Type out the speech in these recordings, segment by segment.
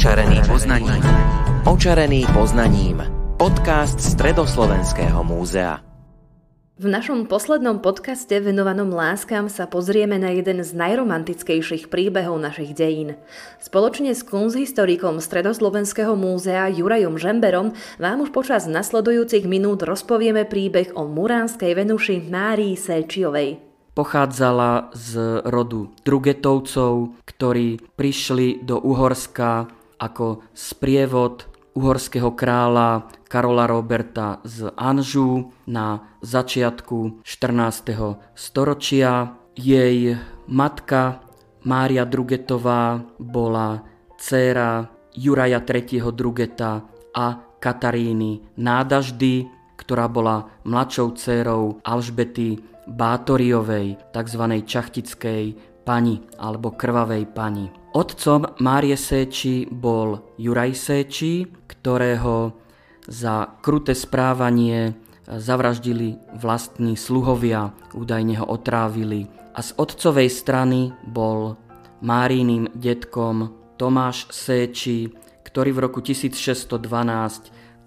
Očarený poznaním. Očarený poznaním. Podcast Stredoslovenského múzea. V našom poslednom podcaste venovanom láskam sa pozrieme na jeden z najromantickejších príbehov našich dejín. Spoločne s kunzhistorikom Stredoslovenského múzea Jurajom Žemberom vám už počas nasledujúcich minút rozpovieme príbeh o muránskej Venuši Márii Séčiovej. Pochádzala z rodu Drugetovcov, ktorí prišli do Uhorska ako sprievod uhorského kráľa Karola Roberta z Anžu na začiatku 14. storočia. Jej matka Mária Drugetová bola dcéra Juraja III. Drugeta a Kataríny Nádaždy, ktorá bola mladšou dcérou Alžbety Bátoriovej, tzv. čachtickej pani alebo krvavej pani. Otcom Márie Séči bol Juraj Séči, ktorého za kruté správanie zavraždili vlastní sluhovia, údajne ho otrávili. A z otcovej strany bol Máríným detkom Tomáš Séči, ktorý v roku 1612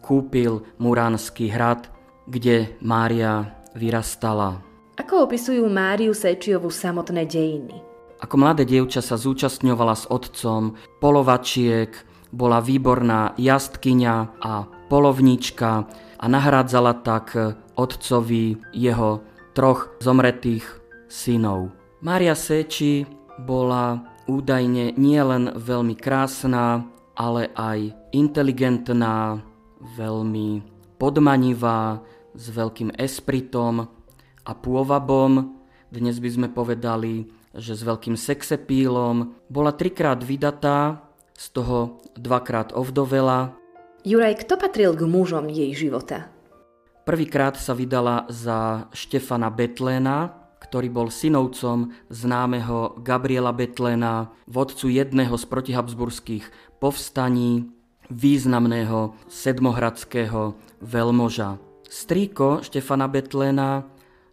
kúpil Muránsky hrad, kde Mária vyrastala. Ako opisujú Máriu Séčiovu samotné dejiny? Ako mladé dievča sa zúčastňovala s otcom polovačiek, bola výborná jazdkyňa a polovníčka a nahrádzala tak otcovi jeho troch zomretých synov. Mária Seči bola údajne nielen veľmi krásna, ale aj inteligentná, veľmi podmanivá, s veľkým espritom a pôvabom. Dnes by sme povedali že s veľkým sexepílom bola trikrát vydatá, z toho dvakrát ovdovela. Juraj, kto patril k mužom jej života? Prvýkrát sa vydala za Štefana Betléna, ktorý bol synovcom známeho Gabriela Betléna, vodcu jedného z protihabsburských povstaní, významného sedmohradského veľmoža. Strýko Štefana Betléna,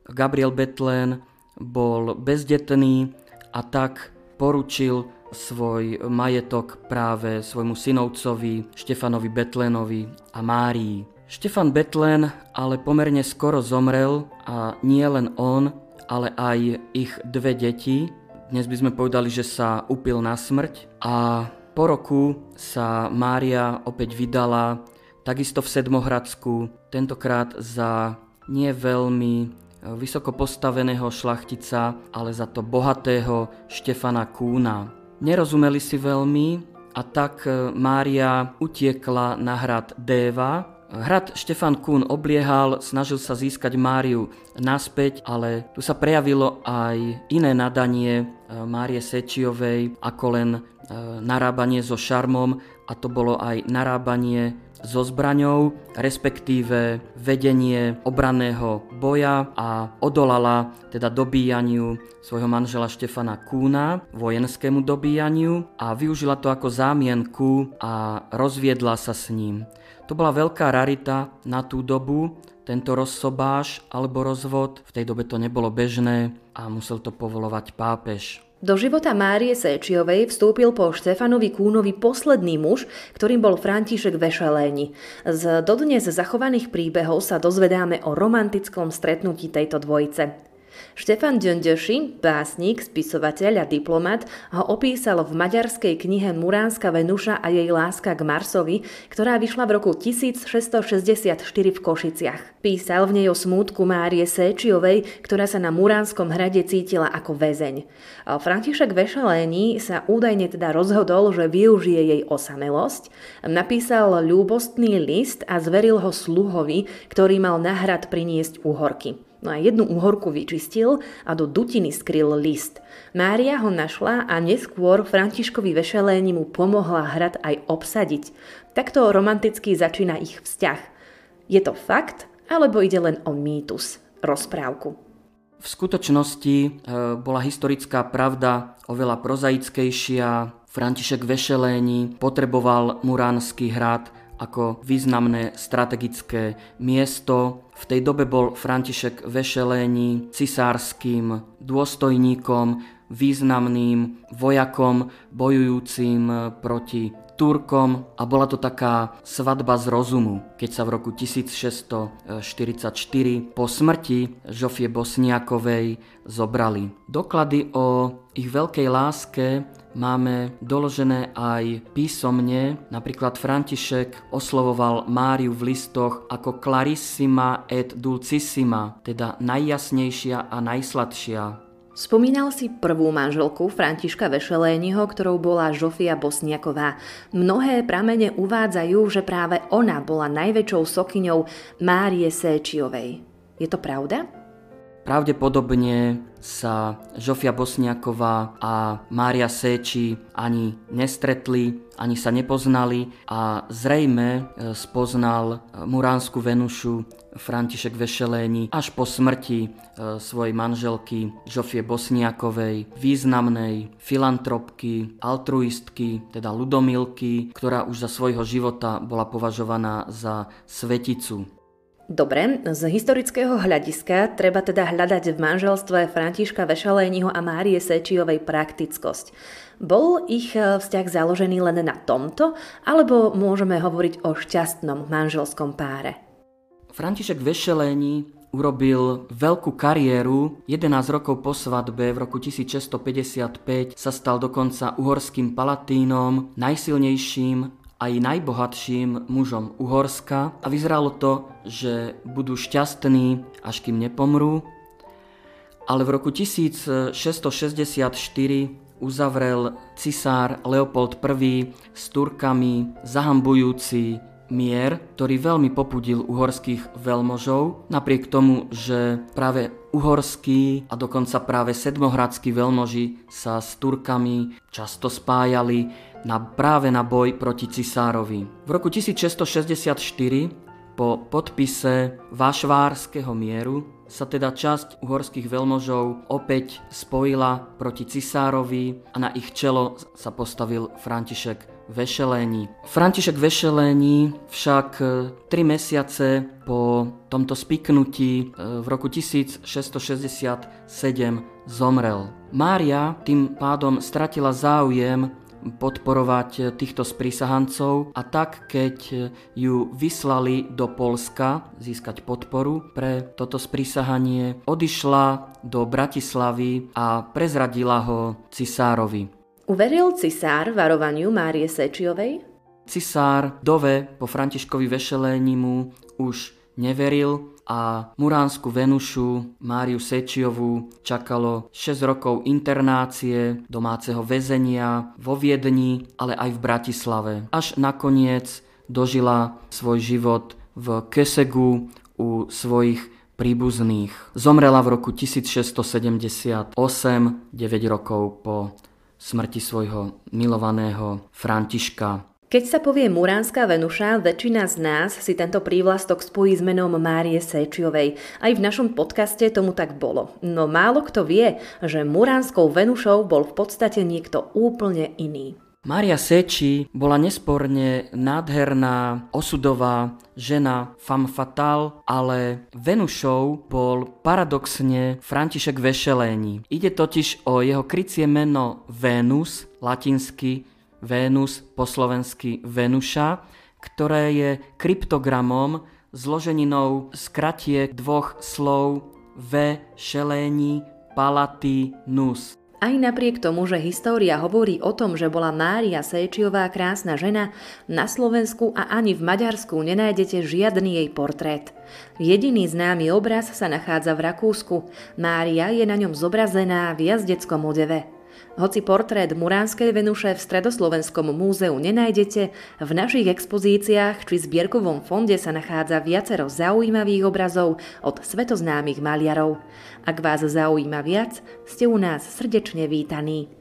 Gabriel Betlén, bol bezdetný a tak poručil svoj majetok práve svojmu synovcovi Štefanovi Betlénovi a Márii. Štefan Betlén ale pomerne skoro zomrel a nie len on, ale aj ich dve deti. Dnes by sme povedali, že sa upil na smrť a po roku sa Mária opäť vydala takisto v Sedmohradsku, tentokrát za nie veľmi vysoko postaveného šlachtica, ale za to bohatého Štefana Kúna. Nerozumeli si veľmi a tak e, Mária utiekla na hrad Déva. Hrad Štefan Kún obliehal, snažil sa získať Máriu naspäť, ale tu sa prejavilo aj iné nadanie e, Márie Sečiovej ako len e, narábanie so šarmom a to bolo aj narábanie so zbraňou, respektíve vedenie obranného boja a odolala teda dobíjaniu svojho manžela Štefana Kúna, vojenskému dobíjaniu a využila to ako zámienku a rozviedla sa s ním. To bola veľká rarita na tú dobu, tento rozsobáš alebo rozvod. V tej dobe to nebolo bežné a musel to povolovať pápež. Do života Márie Séčiovej vstúpil po Štefanovi Kúnovi posledný muž, ktorým bol František Vešeléni. Z dodnes zachovaných príbehov sa dozvedáme o romantickom stretnutí tejto dvojice. Štefan Ďönďoši, básnik, spisovateľ a diplomat, ho opísal v maďarskej knihe Muránska Venuša a jej láska k Marsovi, ktorá vyšla v roku 1664 v Košiciach. Písal v nej o smútku Márie Séčiovej, ktorá sa na Muránskom hrade cítila ako väzeň. František Vešaléni sa údajne teda rozhodol, že využije jej osamelosť, napísal ľúbostný list a zveril ho sluhovi, ktorý mal na hrad priniesť úhorky. No a jednu úhorku vyčistil a do dutiny skryl list. Mária ho našla a neskôr Františkovi Vešeléni mu pomohla hrad aj obsadiť. Takto romanticky začína ich vzťah. Je to fakt, alebo ide len o mýtus, rozprávku? V skutočnosti e, bola historická pravda oveľa prozaickejšia. František Vešeléni potreboval Muránsky hrad ako významné strategické miesto. V tej dobe bol František Vešeléni cisárským dôstojníkom významným vojakom bojujúcim proti Turkom a bola to taká svadba z rozumu, keď sa v roku 1644 po smrti Žofie Bosniakovej zobrali. Doklady o ich veľkej láske máme doložené aj písomne. Napríklad František oslovoval Máriu v listoch ako Clarissima et Dulcissima, teda najjasnejšia a najsladšia. Spomínal si prvú manželku Františka Vešeléniho, ktorou bola Žofia Bosniaková. Mnohé pramene uvádzajú, že práve ona bola najväčšou sokyňou Márie Séčiovej. Je to pravda? Pravdepodobne sa Žofia Bosniaková a Mária Séči ani nestretli, ani sa nepoznali a zrejme e, spoznal Muránsku Venušu František Vešeléni až po smrti e, svojej manželky Žofie Bosniakovej, významnej filantropky, altruistky, teda ľudomilky, ktorá už za svojho života bola považovaná za sveticu. Dobre, z historického hľadiska treba teda hľadať v manželstve Františka Vešaléniho a Márie Sečiovej praktickosť. Bol ich e, vzťah založený len na tomto, alebo môžeme hovoriť o šťastnom manželskom páre? František Vešeléni urobil veľkú kariéru. 11 rokov po svadbe v roku 1655 sa stal dokonca uhorským palatínom, najsilnejším aj najbohatším mužom Uhorska a vyzeralo to, že budú šťastní, až kým nepomrú. Ale v roku 1664 uzavrel cisár Leopold I s Turkami zahambujúci mier, ktorý veľmi popudil uhorských veľmožov, napriek tomu, že práve uhorskí a dokonca práve sedmohradskí veľmoži sa s Turkami často spájali, na, práve na boj proti cisárovi. V roku 1664 po podpise Vášvárskeho mieru sa teda časť uhorských veľmožov opäť spojila proti cisárovi a na ich čelo sa postavil František Vešeléni. František Vešeléni však e, tri mesiace po tomto spiknutí e, v roku 1667 zomrel. Mária tým pádom stratila záujem podporovať týchto sprísahancov a tak, keď ju vyslali do Polska získať podporu pre toto sprísahanie, odišla do Bratislavy a prezradila ho cisárovi. Uveril cisár varovaniu Márie Sečiovej? Cisár dove po Františkovi Vešeléni mu už neveril a Muránsku Venušu Máriu Sečiovú čakalo 6 rokov internácie, domáceho väzenia vo Viedni, ale aj v Bratislave. Až nakoniec dožila svoj život v Kesegu u svojich príbuzných. Zomrela v roku 1678, 9 rokov po smrti svojho milovaného Františka keď sa povie Muránska Venuša, väčšina z nás si tento prívlastok spojí s menom Márie Séčiovej. Aj v našom podcaste tomu tak bolo. No málo kto vie, že Muránskou Venušou bol v podstate niekto úplne iný. Mária Seči bola nesporne nádherná, osudová žena femme fatale, ale Venušou bol paradoxne František Vešeléni. Ide totiž o jeho krycie meno Venus, latinsky Vénus po slovensky Venuša, ktoré je kryptogramom zloženinou skratiek dvoch slov V, šeléni, palaty, nus. Aj napriek tomu, že história hovorí o tom, že bola Mária Sejčiová krásna žena, na Slovensku a ani v Maďarsku nenájdete žiadny jej portrét. Jediný známy obraz sa nachádza v Rakúsku. Mária je na ňom zobrazená v jazdeckom odeve. Hoci portrét Muránskej Venuše v Stredoslovenskom múzeu nenájdete, v našich expozíciách či zbierkovom fonde sa nachádza viacero zaujímavých obrazov od svetoznámych maliarov. Ak vás zaujíma viac, ste u nás srdečne vítaní.